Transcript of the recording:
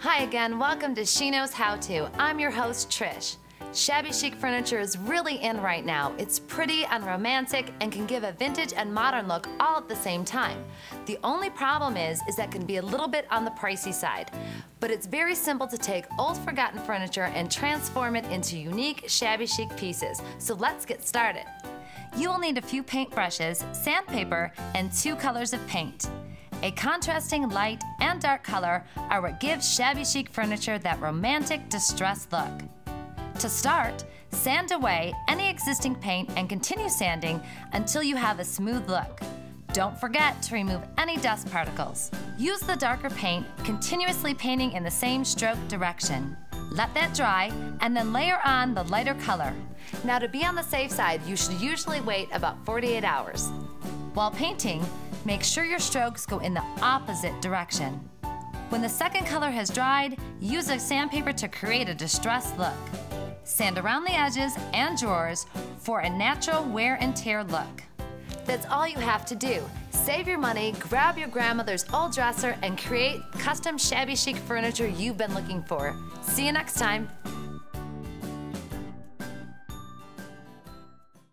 Hi again, welcome to She Knows How To. I'm your host, Trish. Shabby chic furniture is really in right now. It's pretty and romantic and can give a vintage and modern look all at the same time. The only problem is, is that can be a little bit on the pricey side. But it's very simple to take old forgotten furniture and transform it into unique shabby chic pieces. So let's get started. You will need a few paint brushes, sandpaper, and two colors of paint. A contrasting light and dark color are what gives shabby chic furniture that romantic, distressed look. To start, sand away any existing paint and continue sanding until you have a smooth look. Don't forget to remove any dust particles. Use the darker paint, continuously painting in the same stroke direction. Let that dry and then layer on the lighter color. Now, to be on the safe side, you should usually wait about 48 hours. While painting, make sure your strokes go in the opposite direction. When the second color has dried, use a sandpaper to create a distressed look. Sand around the edges and drawers for a natural wear and tear look. That's all you have to do. Save your money, grab your grandmother's old dresser, and create custom shabby chic furniture you've been looking for. See you next time.